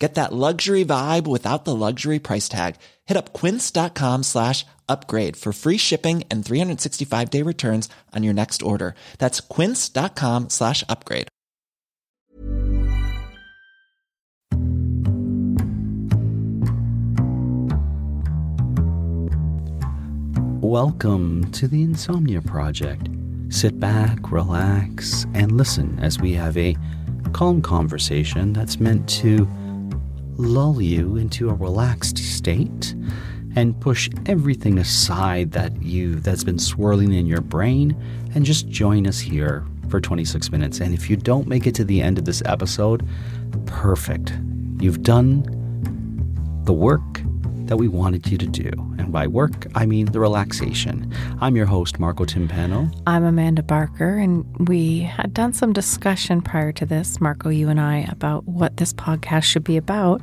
Get that luxury vibe without the luxury price tag. Hit up quince.com slash upgrade for free shipping and 365 day returns on your next order. That's quince.com slash upgrade. Welcome to the Insomnia Project. Sit back, relax, and listen as we have a calm conversation that's meant to lull you into a relaxed state and push everything aside that you that's been swirling in your brain and just join us here for 26 minutes. And if you don't make it to the end of this episode, perfect. You've done the work that we wanted you to do. And by work, I mean the relaxation. I'm your host, Marco Timpano. I'm Amanda Barker, and we had done some discussion prior to this, Marco, you and I, about what this podcast should be about.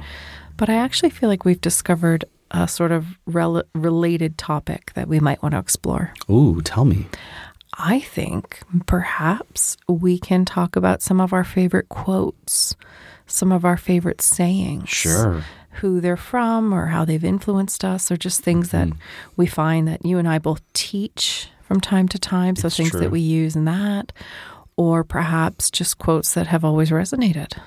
But I actually feel like we've discovered a sort of rel- related topic that we might want to explore. Ooh, tell me. I think perhaps we can talk about some of our favorite quotes, some of our favorite sayings. Sure. Who they're from or how they've influenced us, or just things that mm-hmm. we find that you and I both teach from time to time. So It's things true. that we use in that, or perhaps just quotes that have always resonated.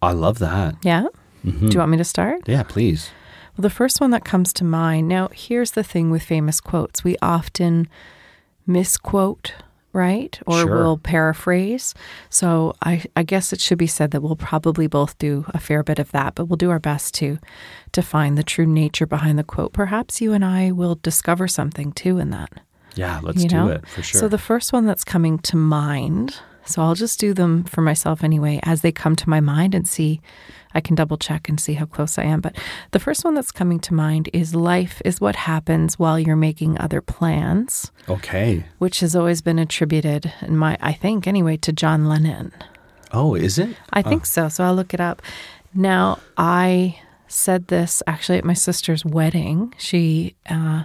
I love that. Yeah? Mm-hmm. Do you want me to start? Yeah, please. Well, the first one that comes to mind now, here's the thing with famous quotes we often misquote, right? Or Sure. we'll paraphrase. So I, I guess it should be said that we'll probably both do a fair bit of that, but we'll do our best to to find the true nature behind the quote. Perhaps you and I will discover something too in that. Yeah, let's you do it for sure. So the first one that's coming to mind, so I'll just do them for myself anyway as they come to my mind and see I can double check and see how close I am. But the first one that's coming to mind is life is what happens while you're making other plans, okay. which has always been attributed in my I think anyway to John Lennon. Oh, is it? I think so. So I'll look it up. Now, I said this actually at my sister's wedding. She uh,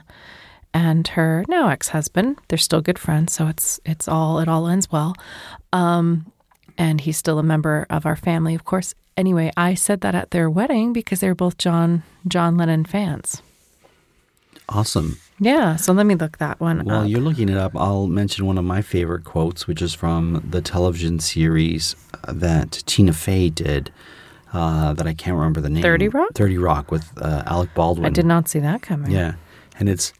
and her now ex-husband, they're still good friends, so it's it's all it all ends well. Um, and he's still a member of our family, of course. Anyway, I said that at their wedding because they're both John John Lennon fans. Awesome. Yeah, so let me look that one While up. you're looking it up, I'll mention one of my favorite quotes, which is from the television series that Tina Fey did. Uh, that I can't remember the name. 30 Rock? Thirty Rock with uh, Alec Baldwin. I did not see that coming. Yeah, and it's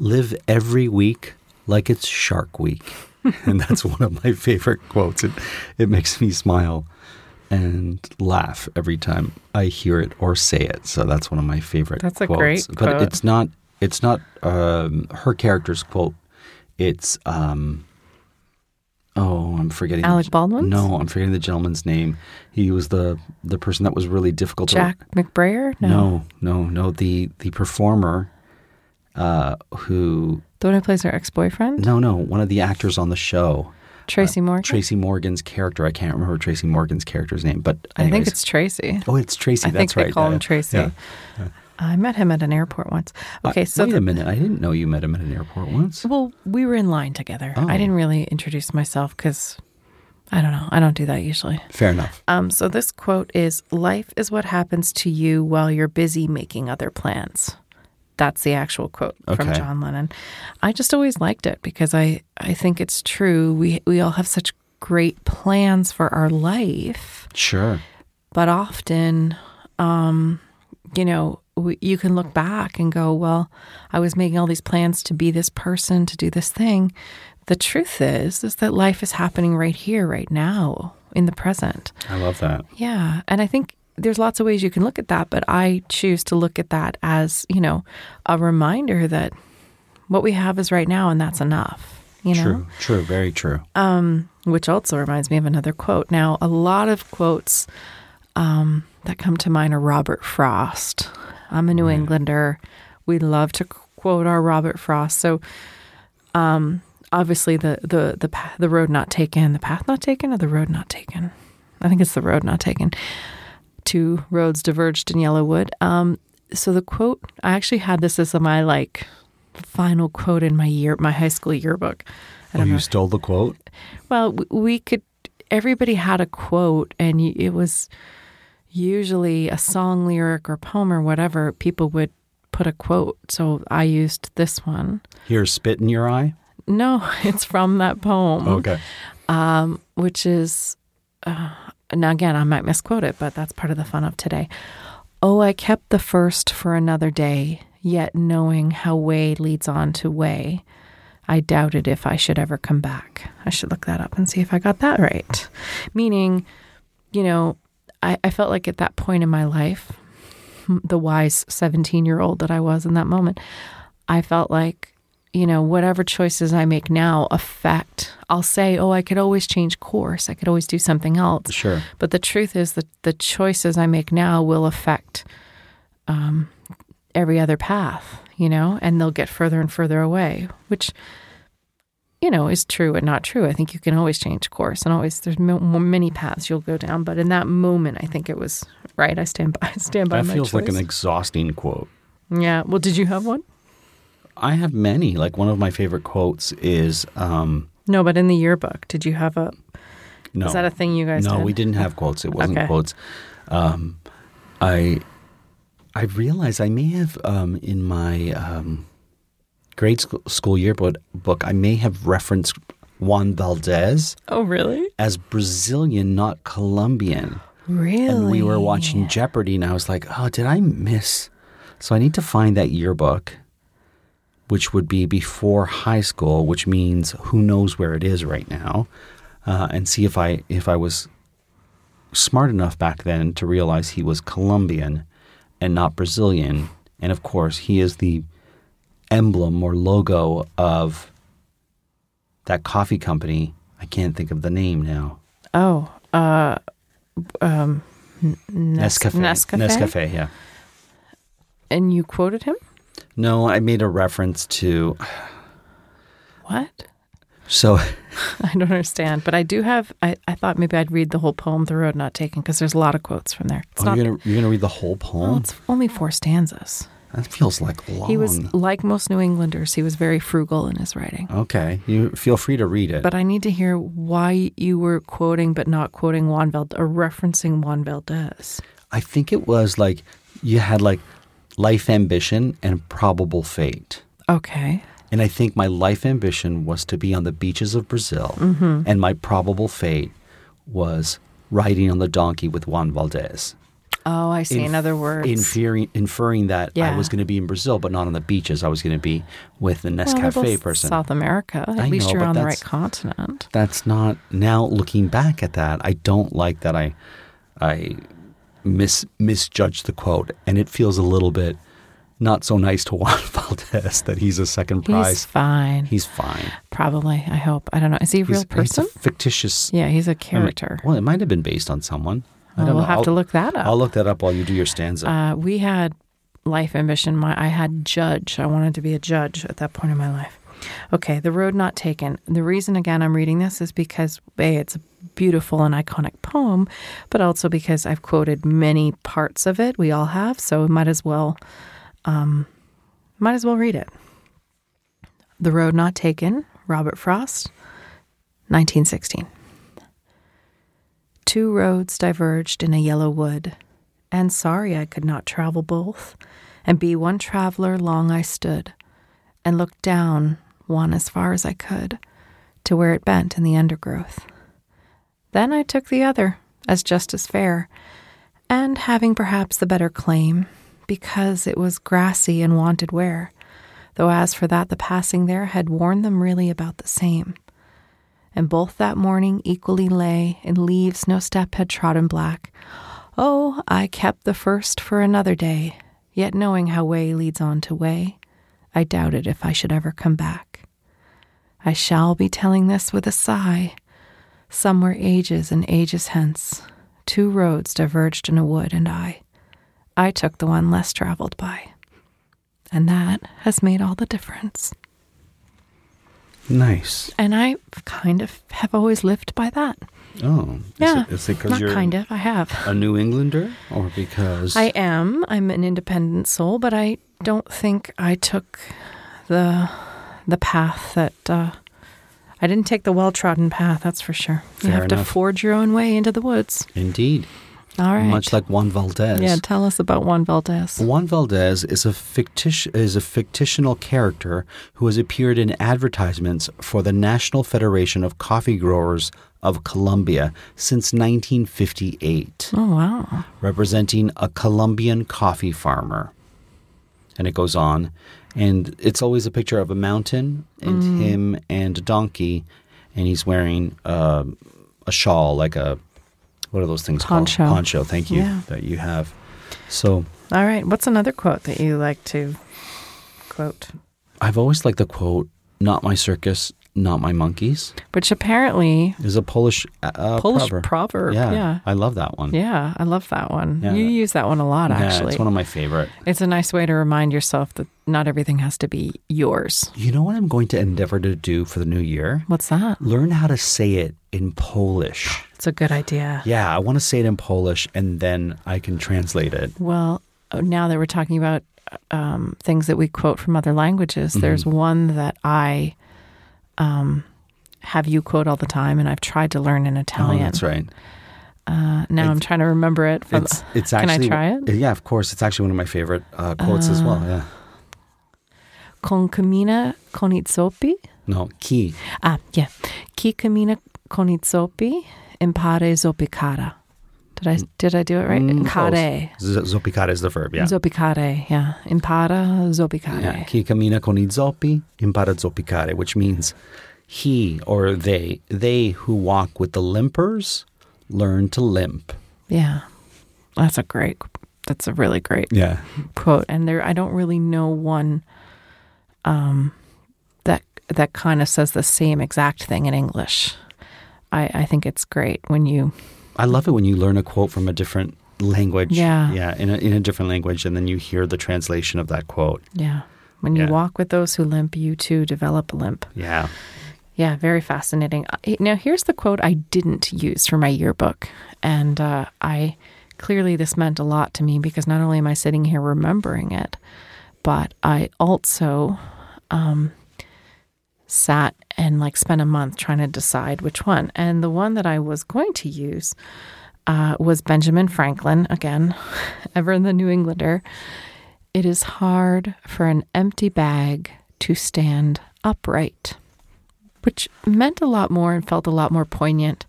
live every week like it's Shark Week, and that's one of my favorite quotes. It it makes me smile and laugh every time I hear it or say it. So that's one of my favorite. That's a quotes. great But quote. it's not it's not um, her character's quote. It's um. Oh, I'm forgetting. Alec Baldwin's? No, I'm forgetting the gentleman's name. He was the the person that was really difficult. to- Jack McBrayer? no, no, no. The the performer, uh, who The one who plays her ex-boyfriend? no, no, one of the actors on the show, Tracy Morgan? Tracy Morgan's character. I can't remember Tracy Morgan's character's name, but I think it's Tracy. oh, it's Tracy. I that's think they right. call yeah, him Tracy. yeah. I met him at an airport once. Okay, Uh, so wait a minute. I didn't know you met him at an airport once. well, we were in line together. Oh. I didn't really introduce myself because I don't know. I don't do that usually. Fair enough. Um, so this quote is: "Life is what happens to you while you're busy making other plans." That's the actual quote from John Lennon. I just always liked it because I I think it's true. We we all have such great plans for our life. Sure. but often um you know we, you can look back and go well i was making all these plans to be this person to do this thing the truth is is that life is happening right here right now in the present. I love that. Yeah. And I think there's lots of ways you can look at that, but I choose to look at that as, you know, a reminder that what we have is right now and that's enough. You know? True, true, very true. Um, which also reminds me of another quote. Now, a lot of quotes um, that come to mind are Robert Frost. I'm a New Englander. We love to quote our Robert Frost. So, um, obviously, the the the pa- the road not taken, the path not taken, or the road not taken. I think it's the road not taken. Two roads diverged in Yellowwood. Um, so the quote, I actually had this as my like final quote in my year, my high school yearbook. I Oh, you know. stole the quote? Well, we could. Everybody had a quote, and it was usually a song lyric or poem or whatever. People would put a quote. So I used this one. Here's spit in your eye. No, it's from that poem, Okay. um, which is. Uh, now again, I might misquote it, but that's part of the fun of today. Oh, I kept the first for another day, yet knowing how way leads on to way. I doubted if I should ever come back. I should look that up and see if I got that right. Meaning, you know, I, I felt like at that point in my life, the wise 17 year old that I was in that moment, I felt like, you know, whatever choices I make now affect, I'll say, oh, I could always change course. I could always do something else. Sure. But the truth is that the choices I make now will affect um, every other path, you know, and they'll get further and further away, which, you know, is true and not true. I think you can always change course and always, there's more, many paths you'll go down. But in that moment, I think it was right. I stand by, I stand by That feels like an exhausting quote. yeah. Well, did you have one? I have many. Like one of my favorite quotes is um No, but in the yearbook, did you have a, no. is that a thing you guys No, did? we didn't have quotes. It wasn't Okay. quotes. Um, I I realized I may have um, in my um, grade school, school yearbook book I may have referenced Juan Valdez Oh, really? as Brazilian, not Colombian. Really? And we were watching Jeopardy, and I was like, "Oh, did I miss?" So I need to find that yearbook, which would be before high school, which means who knows where it is right now, uh, and see if I if I was smart enough back then to realize he was Colombian and not Brazilian, and of course he is the emblem or logo of that coffee company. I can't think of the name now. Oh, uh, um, Nescafe. Nescafe. Nescafe, yeah. And you quoted him? No, I made a reference to What? so I don't understand. But I do have. I, I thought maybe I'd read the whole poem, "The Road Not Taken," because there's a lot of quotes from there. It's oh, not. you're gonna you're gonna read the whole well, poem. it's only four stanzas. that feels like long. He was like most New Englanders. He was very frugal in his writing. okay. You feel free to read it. But I need to hear why you were quoting but not quoting Juan Valdez or referencing Juan Valdez. I think it was like you had like life ambition and probable fate. Okay. And I think my life ambition was to be on the beaches of Brazil, Mm-hmm. and my probable fate was riding on the donkey with Juan Valdez. Oh, I see. Inf- in other words, inferring, inferring that I was going to be in Brazil, but not on the beaches. I was going to be with the Nescafe both person. South America. At I least know, you're on the right continent. that's not now looking back at that i don't like that i i mis misjudged the quote and it feels a little bit not so nice to Juan Valdez that he's a second He's prize fine. he's fine Probably. I hope. I don't know. Is he a real he's, person? he's a fictitious yeah, he's a I mean, character. well it might have been based on someone i don't we'll know have I'll, to look that up. i'll look that up while you do your stanza Uh, we had life ambition. My I had judge. I wanted to be a judge at that point in my life. Okay, the road not taken. The reason again I'm reading this is because a it's a beautiful and iconic poem, but also because I've quoted many parts of it. We all have, so might as well, um, might as well read it. The road not taken. Robert Frost, 1916. Two roads diverged in a yellow wood, and sorry I could not travel both, and be one traveler long I stood, and looked down one as far as I could, to where it bent in the undergrowth. Then I took the other, as just as fair, and having perhaps the better claim, because it was grassy and wanted wear, though as for that the passing there had worn them really about the same. and both that morning equally lay in leaves no step had trodden black. Oh, I kept the first for another day, yet knowing how way leads on to way, I doubted if I should ever come back. I shall be telling this with a sigh. Somewhere ages and ages hence, two roads diverged in a wood, and I, I took the one less traveled by. And that has made all the difference. Nice. And I kind of have always lived by that. Oh, is Yeah. It, is it because you're kind of, I have. a New Englander, or because I am. I'm an independent soul, but I don't think I took the the path that uh, I didn't take the well trodden path. That's for sure. you Fair have to forge your own way into the woods. indeed, All right. much like Juan Valdez. yeah. Tell us about Juan Valdez. Juan Valdez is a fictitious is a fictional character who has appeared in advertisements for the National Federation of Coffee Growers of Colombia since 1958, Oh wow. representing a Colombian coffee farmer. And it goes on, and it's always a picture of a mountain and Mm. him and a donkey, and he's wearing uh, a shawl like a what are those things Poncho. called? Poncho. Thank you Yeah. that you have. So All right. What's another quote that you like to quote? I've always liked the quote, "Not my circus, not my monkeys." Which apparently Is a Polish uh, uh, Polish proverb. proverb. Yeah, Yeah. I love that one. Yeah, I love that one. Yeah. You use that one a lot, Yeah, actually. it's one of my favorite. It's a nice way to remind yourself that not everything has to be yours. You know what I'm going to endeavor to do for the new year? What's that? Learn how to say it in Polish. It's a good idea. Yeah, I want to say it in Polish, and then I can translate it. Well, uh, now that we're talking about um, things that we quote from other languages, there's one that I um, have you quote all the time, and I've tried to learn in Italian. Oh, that's right. Uh, now I'm trying to remember it. From, It's it's Can I try it? Yeah, of course. It's actually one of my favorite uh, quotes as well. Yeah. con cammina con i zoppi. No, key. Ah, yeah. Chi cammina con i zoppi impara zoppicare. Did I did I do it right? Mm. Z- Zoppicare is the verb. Yeah. Zoppicare, yeah. Impara zoppicare. Yeah, chi cammina con i zoppi impara zoppicare, which means he or they, they who walk with the limpers learn to limp. Yeah. That's a great that's a really great Yeah. quote. And there I don't really know one um that that kind of says the same exact thing in English. I, I think it's great when you I love it when you learn a quote from a different language. Yeah. Yeah, in a, in a different language, and then you hear the translation of that quote. yeah. When you Yeah. walk with those who limp, you too develop a limp. Yeah. Yeah, very fascinating. Uh, Now, here's the quote I didn't use for my yearbook. And uh, I clearly, this meant a lot to me because not only am I sitting here remembering it, but I also um, sat and like spent a month trying to decide which one. And the one that I was going to use uh, was Benjamin Franklin, again, ever in the New Englander. It is hard for an empty bag to stand upright which meant a lot more and felt a lot more poignant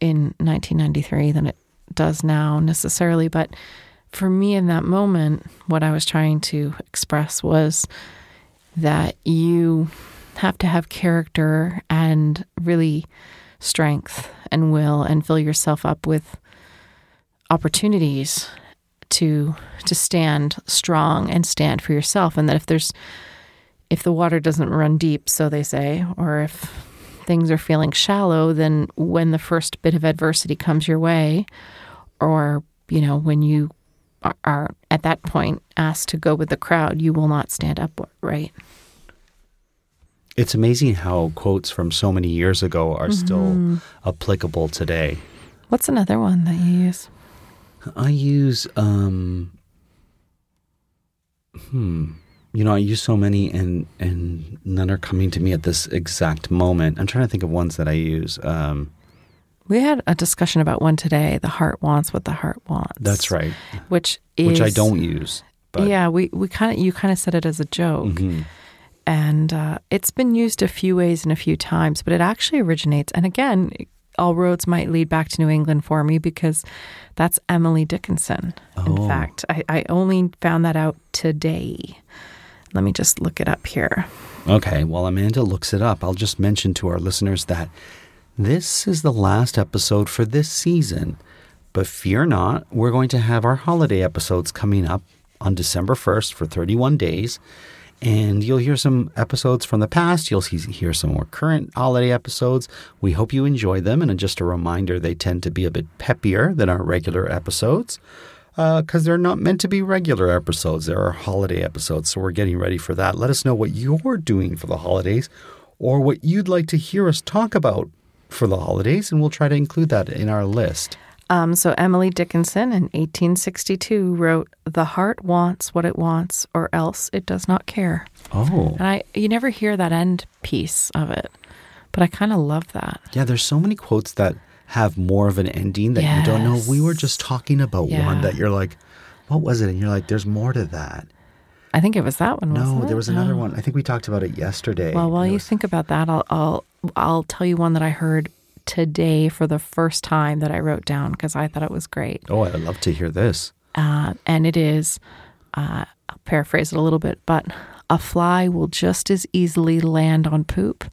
in 1993 than it does now necessarily. But for me in that moment, what I was trying to express was that you have to have character and really strength and will and fill yourself up with opportunities to to stand strong and stand for yourself and that if there's if the water doesn't run deep, so they say, or if things are feeling shallow, then when the first bit of adversity comes your way, or, you know, when you are, are at that point asked to go with the crowd, you will not stand up right. It's amazing how quotes from so many years ago are Mm-hmm. still applicable today. What's another one that you use? I use um hmm you know, I use so many and and none are coming to me at this exact moment. I'm trying to think of ones that I use. Um We had a discussion about one today. The heart wants what the heart wants. that's right. Which is Which I don't use. But yeah, we, we kind of you kind of said it as a joke. Mhm. And uh, it's been used a few ways and a few times, but it actually originates. And again, all roads might lead back to New England for me because that's Emily Dickinson. Oh. In fact, I, I only found that out today. Let me just look it up here. Okay, while Amanda looks it up, I'll just mention to our listeners that this is the last episode for this season. But fear not, we're going to have our holiday episodes coming up on December 1st for 31 days. And you'll hear some episodes from the past. You'll see, hear some more current holiday episodes. We hope you enjoy them. And just a reminder, they tend to be a bit peppier than our regular episodes because uh, they're not meant to be regular episodes. They're our holiday episodes. So we're getting ready for that. Let us know what you're doing for the holidays or what you'd like to hear us talk about for the holidays, and we'll try to include that in our list. Um, so Emily Dickinson in 1862 wrote, "The heart wants what it wants, or else it does not care." Oh, and I you never hear that end piece of it, but I kind of love that. Yeah, there's so many quotes that have more of an ending that yes. you don't know. We were just talking about yeah. one that you're like, "What was it?" And you're like, "There's more to that." I think it was that one. No, there was another one. I think we talked about it yesterday. Well, while was... you think about that, I'll, I'll I'll tell you one that I heard today for the first time that I wrote down because I thought it was great. Oh, I'd love to hear this. Uh, and it is, uh, I'll paraphrase it a little bit, but a fly will just as easily land on poop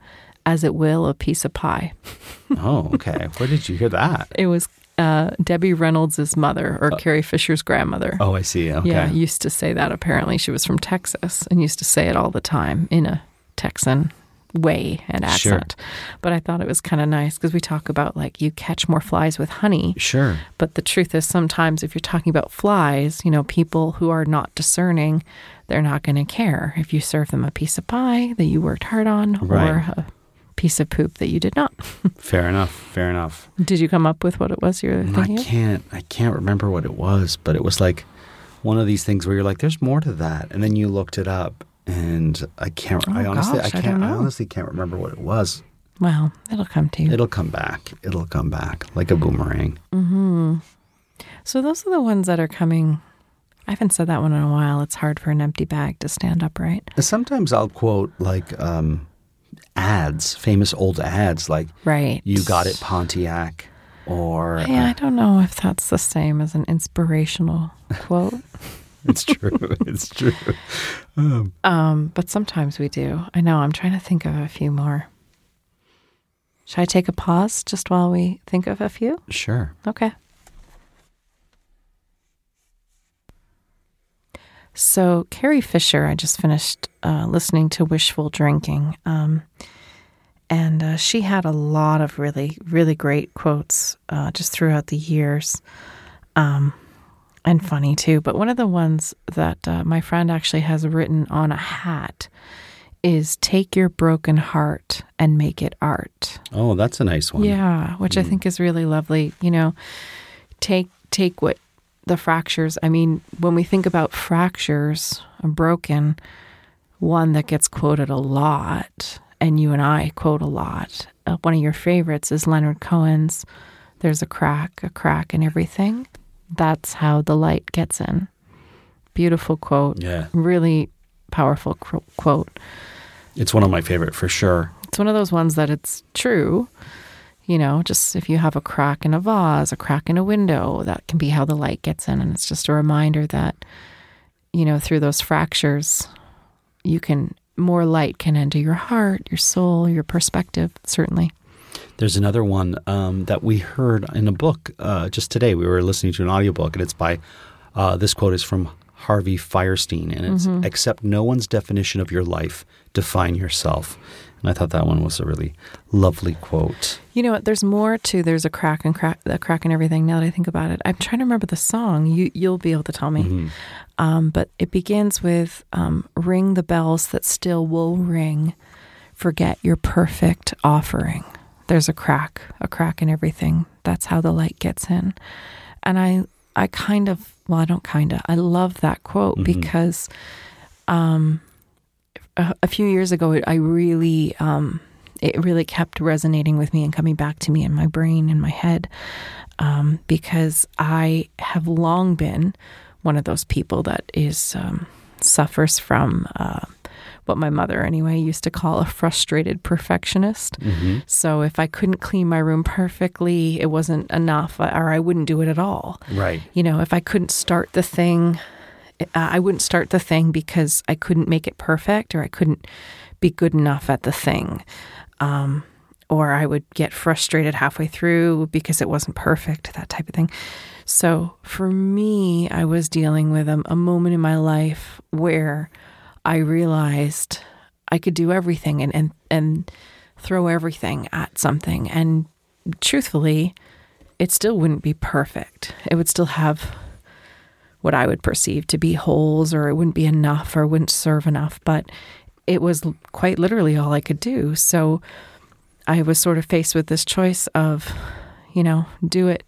as it will a piece of pie. oh, okay. Where did you hear that? It was uh, Debbie Reynolds' mother or uh, Carrie Fisher's grandmother. Oh, I see. Okay. Yeah, used to say that apparently. She was from Texas and used to say it all the time in a Texan way and accent. Sure. But I thought it was kind of nice because we talk about like you catch more flies with honey. Sure. But the truth is, sometimes if you're talking about flies, you know, people who are not discerning, they're not going to care if you serve them a piece of pie that you worked hard on right. or a piece of poop that you did not. fair enough. Fair enough. Did you come up with what it was you were mm, thinking? I can't. I can't remember what it was, but it was like one of these things where you're like, "There's more to that," and then you looked it up, and I can't. Oh, I honestly, gosh, I can't. I, I, honestly can't remember what it was. Well, it'll come to you. It'll come back. It'll come back like a boomerang. Hmm. So those are the ones that are coming. I haven't said that one in a while. It's hard for an empty bag to stand upright. Sometimes I'll quote like um, ads, famous old ads, like "Right, you got it, Pontiac." Or yeah, uh, I don't know if that's the same as an inspirational quote. it's true. It's true. Um, um, but sometimes we do. I know. I'm trying to think of a few more. Should I take a pause just while we think of a few? Sure. Okay. So, Carrie Fisher, I just finished uh, listening to Wishful Drinking. Um, and uh, she had a lot of really, really great quotes uh, just throughout the years. Um, and funny too. But one of the ones that uh, my friend actually has written on a hat is "Take your broken heart and make it art." Oh, that's a nice one. Yeah, which mm. I think is really lovely. You know, take take what the fractures. I mean, when we think about fractures, broken, one that gets quoted a lot, and you and I quote a lot. Uh, one of your favorites is Leonard Cohen's. There's a crack, a crack in everything that's how the light gets in. Beautiful quote. Yeah. Really powerful quote. It's one of my favorite for sure. It's one of those ones that it's true. You know, just if you have a crack in a vase, a crack in a window, that can be how the light gets in. And it's just a reminder that, you know, through those fractures, you can, more light can enter your heart, your soul, your perspective, certainly. There's another one um, that we heard in a book uh, just today. We were listening to an audiobook, and it's by uh, this quote is from Harvey Fierstein, and it's mm-hmm. accept no one's definition of your life, define yourself. And I thought that one was a really lovely quote. You know what? There's more to there's a crack and crack a crack and everything. Now that I think about it, I'm trying to remember the song. You you'll be able to tell me. Mm-hmm. Um, but it begins with um, "Ring the bells that still will ring. Forget your perfect offering." There's a crack, a crack in everything. That's how the light gets in. And I I kind of well, I don't kind of. I love that quote mm-hmm. because um a, a, few years ago I really um it really kept resonating with me and coming back to me in my brain in my head um, because I have long been one of those people that is um, suffers from uh, what my mother, anyway, used to call a frustrated perfectionist. Mm-hmm. So if I couldn't clean my room perfectly, it wasn't enough, uh, or I wouldn't do it at all. Right. You know, if I couldn't start the thing, uh, I wouldn't start the thing because I couldn't make it perfect or I couldn't be good enough at the thing. Um, or I would get frustrated halfway through because it wasn't perfect, that type of thing. So for me, I was dealing with a, a moment in my life where I realized I could do everything and, and, and throw everything at something. And truthfully, it still wouldn't be perfect. It would still have what I would perceive to be holes, or it wouldn't be enough, or wouldn't serve enough. But it was quite literally all I could do. So I was sort of faced with this choice of, you know, do it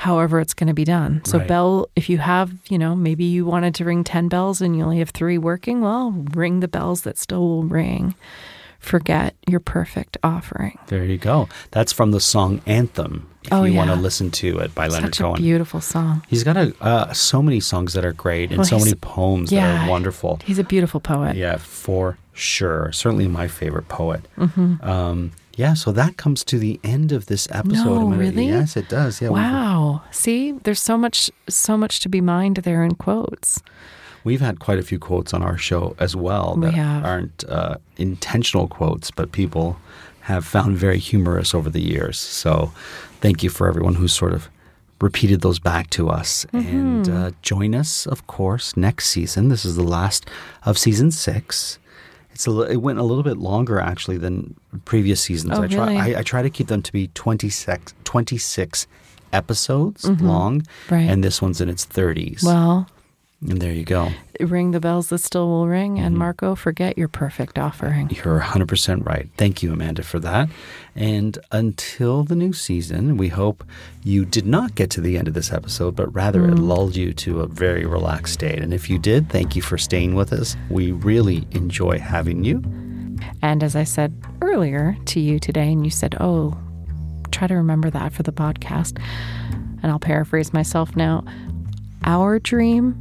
however it's going to be done. So, Right. bell, if you have, you know, maybe you wanted to ring 10 bells and you only have three working, well, ring the bells that still will ring. Forget your perfect offering. There you go. That's from the song Anthem. If Oh, you want to listen to it by Leonard Such a Cohen. beautiful song. He's got a, uh, so many songs that are great and Well, so many poems that are wonderful. He's a beautiful poet. Yeah, for sure. Certainly my favorite poet. Mm-hmm. Um, yeah, so that comes to the end of this episode. No, really? Yes, it does. Yeah. Wow. See, there's so much so much to be mined there in quotes. We've had quite a few quotes on our show as well We that have. aren't uh, intentional quotes, but people have found very humorous over the years. So thank you for everyone who's sort of repeated those back to us. And Mm-hmm. uh, join us, of course, next season. This is the last of season six. It's a, it went a little bit longer actually than previous seasons. Oh, I try really? I, I try to keep them to be 26, 26 episodes long, Mm-hmm. Right. and this one's in its 30s. Well, and there you go. ring the bells that still will ring Mm-hmm. and Marco, forget your perfect offering. You're 100% right. Thank you, Amanda, for that. And until the new season, we hope you did not get to the end of this episode, but rather it lulled you to a very relaxed state. And if you did, thank you for staying with us. We really enjoy having you. And as I said earlier to you today, and you said, oh, try to remember that for the podcast. And I'll paraphrase myself now. Our dream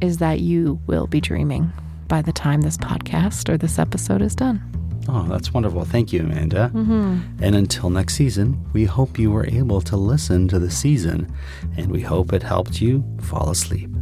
is that you will be dreaming by the time this podcast or this episode is done. Oh, that's wonderful. Thank you, Amanda. Mm-hmm. And until next season, we hope you were able to listen to the season, and we hope it helped you fall asleep.